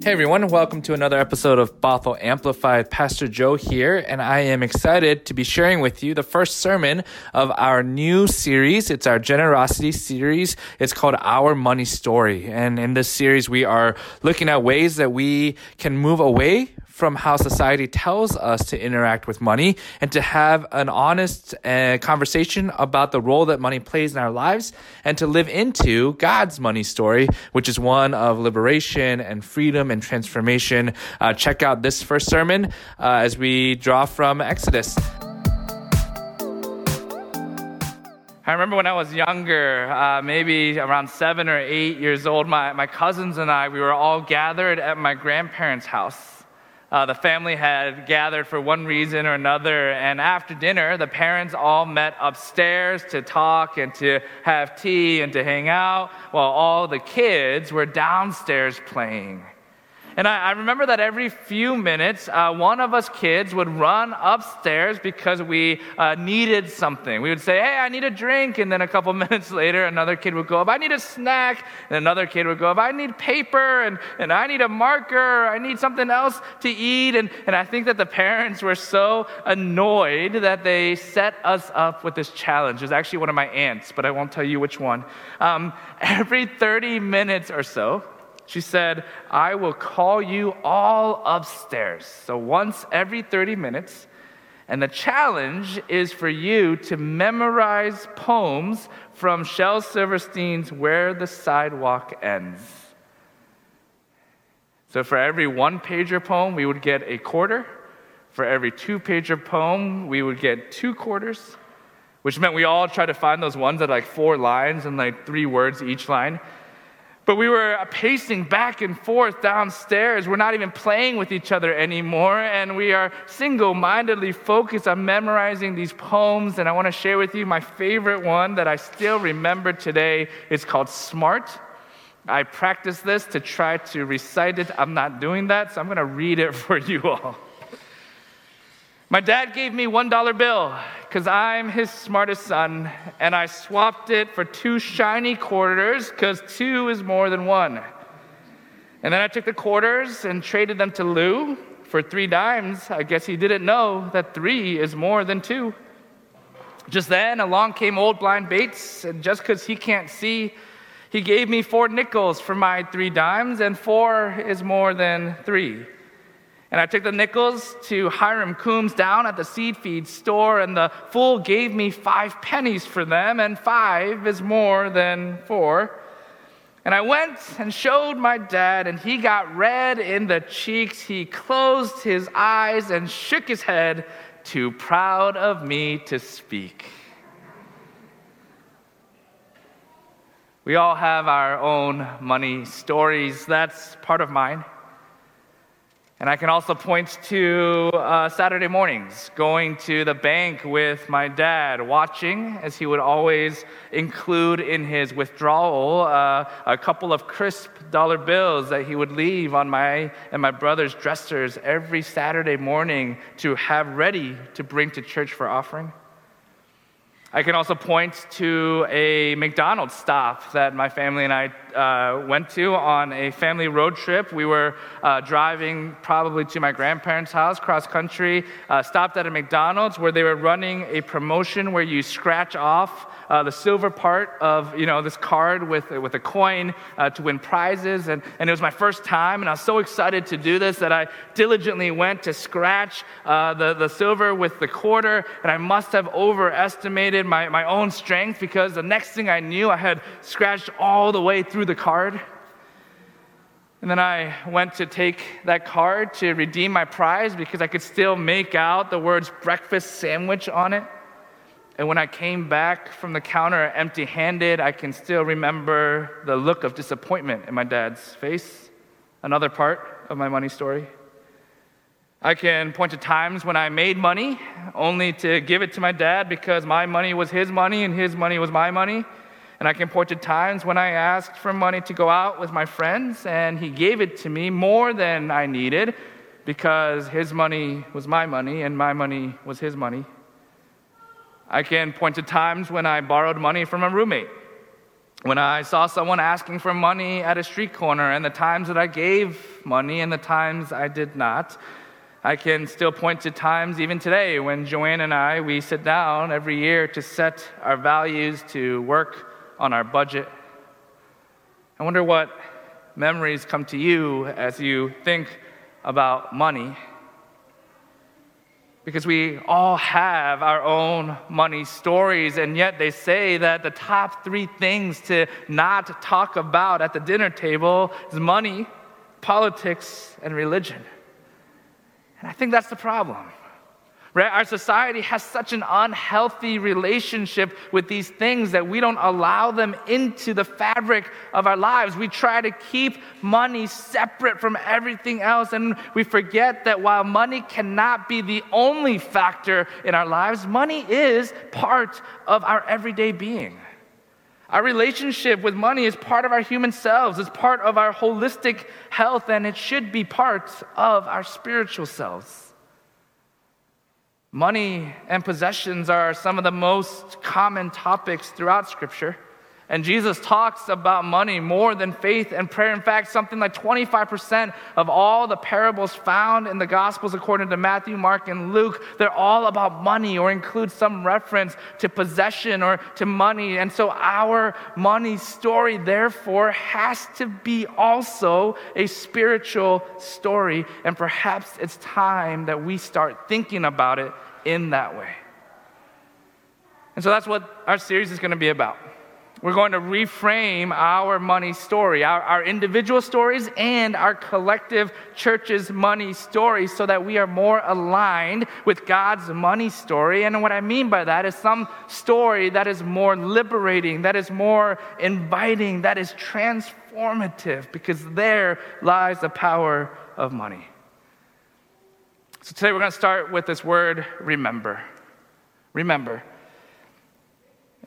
Hey everyone, welcome to another episode of Bothell Amplified. Pastor Joe here, and I am excited to be sharing with you the first sermon of our new series. It's our generosity series. It's called Our Money Story. And in this series, we are looking at ways that we can move away from how society tells us to interact with money and to have an honest uh, conversation about the role that money plays in our lives and to live into God's money story, which is one of liberation and freedom and transformation. Uh, check out this first sermon uh, as we draw from Exodus. I remember when I was younger, uh, maybe around seven or eight years old, my, my cousins and I, we were all gathered at my grandparents' house. Uh, the family had gathered for one reason or another, and after dinner, the parents all met upstairs to talk and to have tea and to hang out, while all the kids were downstairs playing. And I, I remember that every few minutes, uh, one of us kids would run upstairs because we uh, needed something. We would say, Hey, I need a drink. And then a couple minutes later, another kid would go up, I need a snack. And another kid would go up, I need paper and, and I need a marker. I need something else to eat. And, and I think that the parents were so annoyed that they set us up with this challenge. It was actually one of my aunts, but I won't tell you which one. Um, every 30 minutes or so, she said, I will call you all upstairs. So once every 30 minutes. And the challenge is for you to memorize poems from Shel Silverstein's Where the Sidewalk Ends. So for every one pager poem, we would get a quarter. For every two pager poem, we would get two quarters, which meant we all tried to find those ones that like four lines and like three words each line. But we were pacing back and forth downstairs. We're not even playing with each other anymore. And we are single mindedly focused on memorizing these poems. And I want to share with you my favorite one that I still remember today. It's called Smart. I practiced this to try to recite it. I'm not doing that, so I'm going to read it for you all. My dad gave me $1 bill because I'm his smartest son, and I swapped it for two shiny quarters because two is more than one. And then I took the quarters and traded them to Lou for three dimes. I guess he didn't know that three is more than two. Just then, along came old blind Bates, and just because he can't see, he gave me four nickels for my three dimes, and four is more than three. And I took the nickels to Hiram Coombs down at the seed feed store, and the fool gave me five pennies for them, and five is more than four. And I went and showed my dad, and he got red in the cheeks. He closed his eyes and shook his head, too proud of me to speak. We all have our own money stories. That's part of mine. And I can also point to uh, Saturday mornings, going to the bank with my dad, watching as he would always include in his withdrawal uh, a couple of crisp dollar bills that he would leave on my and my brother's dressers every Saturday morning to have ready to bring to church for offering. I can also point to a McDonald's stop that my family and I uh, went to on a family road trip. We were uh, driving probably to my grandparents' house cross country, uh, stopped at a McDonald's where they were running a promotion where you scratch off uh, the silver part of you know this card with with a coin uh, to win prizes, and, and it was my first time, and I was so excited to do this that I diligently went to scratch uh, the the silver with the quarter, and I must have overestimated my my own strength because the next thing I knew, I had scratched all the way through the card. And then I went to take that card to redeem my prize because I could still make out the words breakfast sandwich on it. And when I came back from the counter empty handed, I can still remember the look of disappointment in my dad's face. Another part of my money story. I can point to times when I made money only to give it to my dad because my money was his money and his money was my money. And I can point to times when I asked for money to go out with my friends and he gave it to me more than I needed because his money was my money and my money was his money. I can point to times when I borrowed money from a roommate. when I saw someone asking for money at a street corner and the times that I gave money and the times I did not. I can still point to times even today when Joanne and I we sit down every year to set our values to work on our budget. I wonder what memories come to you as you think about money because we all have our own money stories, and yet they say that the top three things to not talk about at the dinner table is money, politics, and religion. And I think that's the problem. Right? Our society has such an unhealthy relationship with these things that we don't allow them into the fabric of our lives. We try to keep money separate from everything else, and we forget that while money cannot be the only factor in our lives, money is part of our everyday being. Our relationship with money is part of our human selves, it's part of our holistic health, and it should be part of our spiritual selves. Money and possessions are some of the most common topics throughout Scripture. And Jesus talks about money more than faith and prayer. In fact, something like 25% of all the parables found in the Gospels, according to Matthew, Mark, and Luke, they're all about money or include some reference to possession or to money. And so our money story, therefore, has to be also a spiritual story. And perhaps it's time that we start thinking about it in that way. And so that's what our series is going to be about. We're going to reframe our money story, our, our individual stories, and our collective church's money story so that we are more aligned with God's money story. And what I mean by that is some story that is more liberating, that is more inviting, that is transformative, because there lies the power of money. So today we're going to start with this word remember. Remember.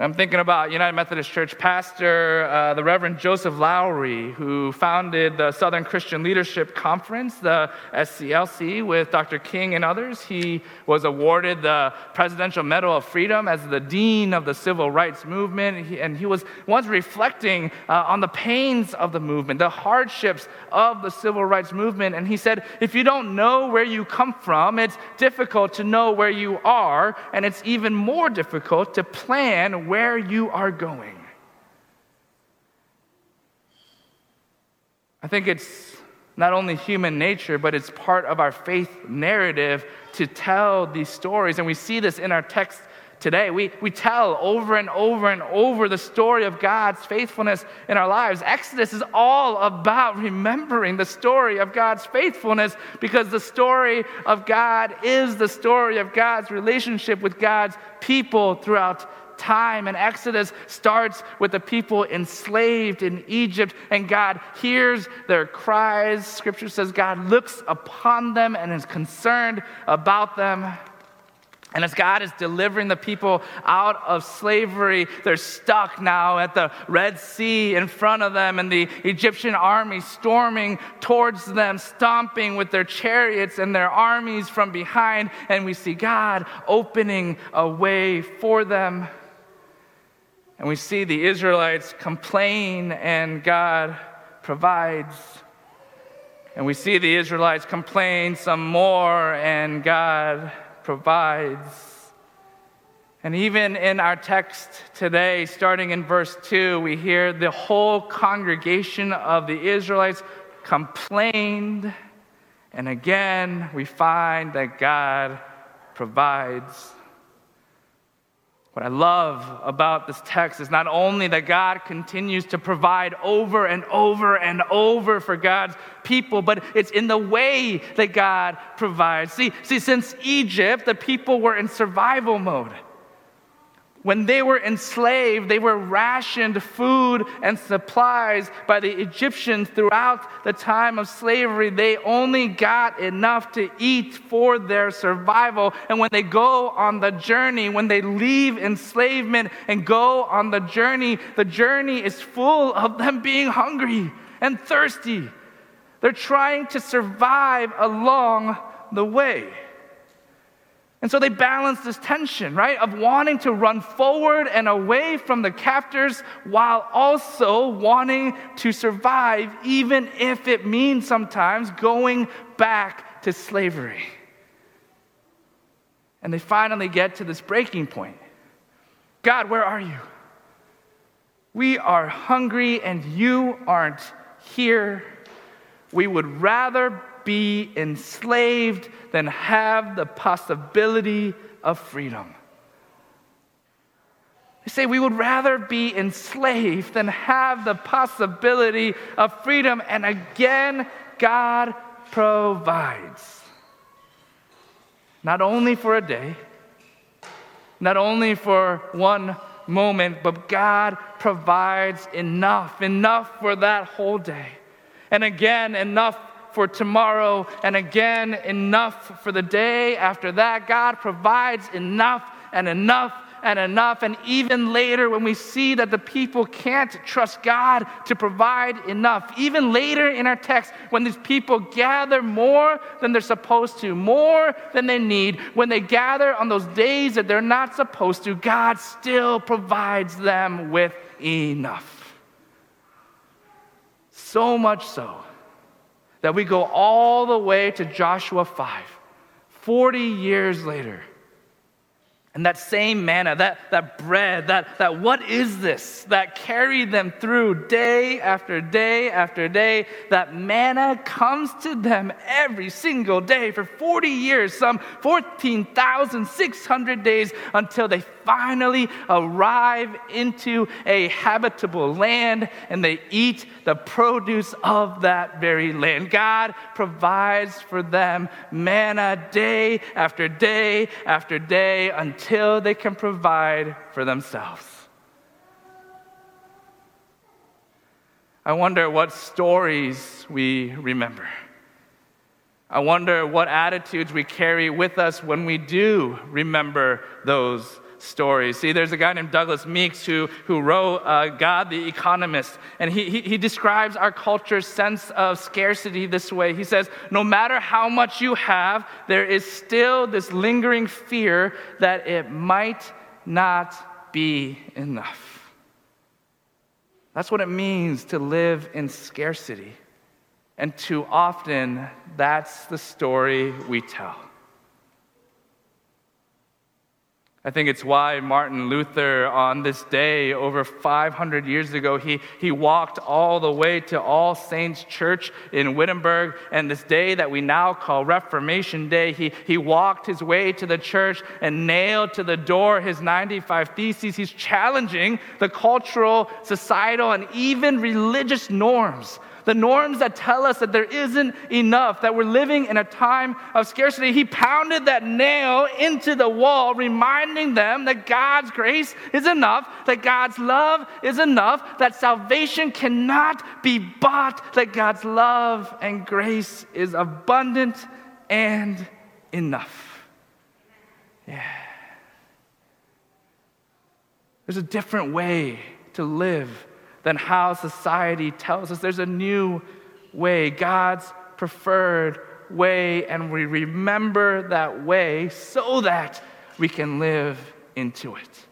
I'm thinking about United Methodist Church pastor, uh, the Reverend Joseph Lowery, who founded the Southern Christian Leadership Conference, the SCLC, with Dr. King and others. He was awarded the Presidential Medal of Freedom as the Dean of the Civil Rights Movement. He, and he was once reflecting uh, on the pains of the movement, the hardships of the Civil Rights Movement. And he said, if you don't know where you come from, it's difficult to know where you are, and it's even more difficult to plan where you are going. I think it's not only human nature, but it's part of our faith narrative to tell these stories. And we see this in our text today. We, we tell over and over and over the story of God's faithfulness in our lives. Exodus is all about remembering the story of God's faithfulness because the story of God is the story of God's relationship with God's people throughout time. And Exodus starts with the people enslaved in Egypt, and God hears their cries. Scripture says God looks upon them and is concerned about them. And as God is delivering the people out of slavery, they're stuck now at the Red Sea in front of them, and the Egyptian army storming towards them, stomping with their chariots and their armies from behind. And we see God opening a way for them. And we see the Israelites complain, and God provides. And we see the Israelites complain some more, and God provides. And even in our text today, starting in verse 2, we hear the whole congregation of the Israelites complained. And again, we find that God provides. What I love about this text is not only that God continues to provide over and over and over for God's people, but it's in the way that God provides. See, see since Egypt, the people were in survival mode. When they were enslaved, they were rationed food and supplies by the Egyptians throughout the time of slavery. They only got enough to eat for their survival. And when they go on the journey, when they leave enslavement and go on the journey, the journey is full of them being hungry and thirsty. They're trying to survive along the way. And so they balance this tension, right, of wanting to run forward and away from the captors while also wanting to survive, even if it means sometimes going back to slavery. And they finally get to this breaking point God, where are you? We are hungry and you aren't here. We would rather be enslaved than have the possibility of freedom. They say we would rather be enslaved than have the possibility of freedom. And again, God provides. Not only for a day, not only for one moment, but God provides enough, enough for that whole day. And again, enough for tomorrow, and again, enough for the day after that. God provides enough and enough and enough. And even later, when we see that the people can't trust God to provide enough, even later in our text, when these people gather more than they're supposed to, more than they need, when they gather on those days that they're not supposed to, God still provides them with enough. So much so that we go all the way to Joshua 5, 40 years later. And that same manna, that, that bread, that, that what is this that carried them through day after day after day, that manna comes to them every single day for 40 years, some 14,600 days until they finally arrive into a habitable land and they eat the produce of that very land. God provides for them manna day after day after day until they can provide for themselves. I wonder what stories we remember. I wonder what attitudes we carry with us when we do remember those stories. See, there's a guy named Douglas Meeks who, who wrote uh, God the Economist, and he, he, he describes our culture's sense of scarcity this way. He says, No matter how much you have, there is still this lingering fear that it might not be enough. That's what it means to live in scarcity. And too often, that's the story we tell. I think it's why Martin Luther, on this day over 500 years ago, he, he walked all the way to All Saints Church in Wittenberg. And this day that we now call Reformation Day, he, he walked his way to the church and nailed to the door his 95 Theses. He's challenging the cultural, societal, and even religious norms the norms that tell us that there isn't enough, that we're living in a time of scarcity. He pounded that nail into the wall, reminding them that God's grace is enough, that God's love is enough, that salvation cannot be bought, that God's love and grace is abundant and enough. Yeah. There's a different way to live than how society tells us. There's a new way, God's preferred way, and we remember that way so that we can live into it.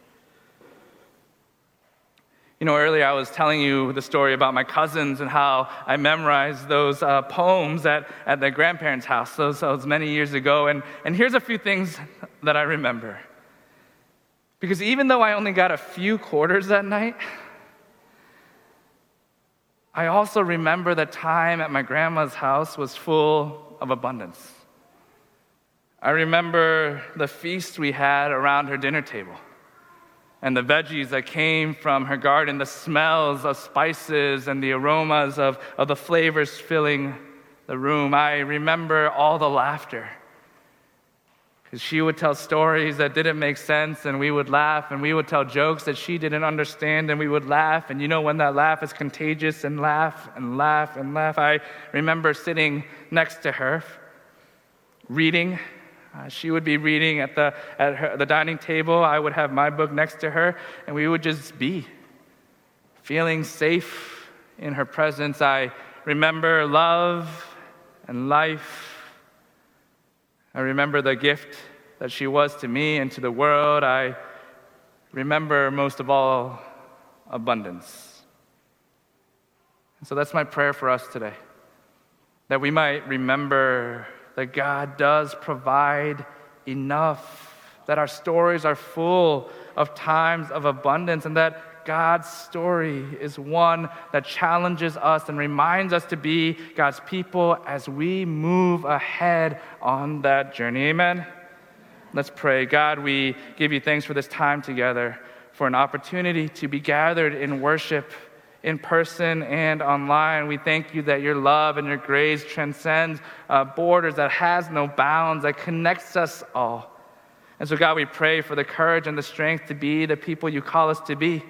You know, earlier I was telling you the story about my cousins and how I memorized those uh, poems at, at their grandparents' house those, those many years ago. And, and here's a few things that I remember. Because even though I only got a few quarters that night, I also remember the time at my grandma's house was full of abundance. I remember the feast we had around her dinner table and the veggies that came from her garden, the smells of spices and the aromas of, of the flavors filling the room. I remember all the laughter because she would tell stories that didn't make sense, and we would laugh, and we would tell jokes that she didn't understand, and we would laugh. And you know, when that laugh is contagious, and laugh and laugh and laugh. I remember sitting next to her, reading. Uh, she would be reading at, the, at her, the dining table. I would have my book next to her, and we would just be feeling safe in her presence. I remember love and life I remember the gift that she was to me and to the world, I remember most of all abundance. And so that's my prayer for us today that we might remember that God does provide enough, that our stories are full of times of abundance, and that God's story is one that challenges us and reminds us to be God's people as we move ahead on that journey. Amen. Let's pray. God, we give you thanks for this time together, for an opportunity to be gathered in worship in person and online. We thank you that your love and your grace transcends uh, borders, that has no bounds, that connects us all. And so, God, we pray for the courage and the strength to be the people you call us to be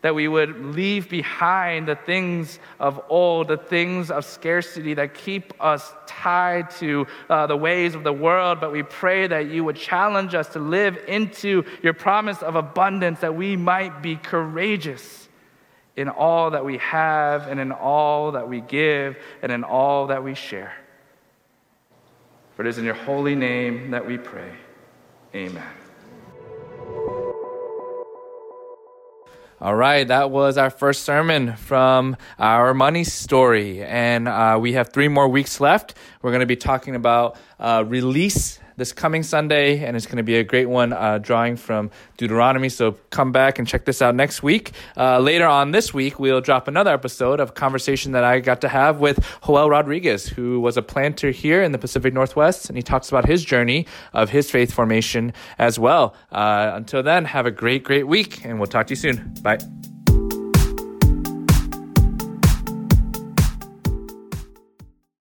that we would leave behind the things of old, the things of scarcity that keep us tied to uh, the ways of the world. But we pray that you would challenge us to live into your promise of abundance, that we might be courageous in all that we have, and in all that we give, and in all that we share. For it is in your holy name that we pray. Amen. All right, that was our first sermon from our money story. And uh, we have three more weeks left. We're going to be talking about uh, release this coming Sunday, and it's going to be a great one, uh, drawing from Deuteronomy. So come back and check this out next week. Uh, later on this week, we'll drop another episode of conversation that I got to have with Joel Rodriguez, who was a planter here in the Pacific Northwest, and he talks about his journey of his faith formation as well. Uh, until then, have a great, great week, and we'll talk to you soon. Bye.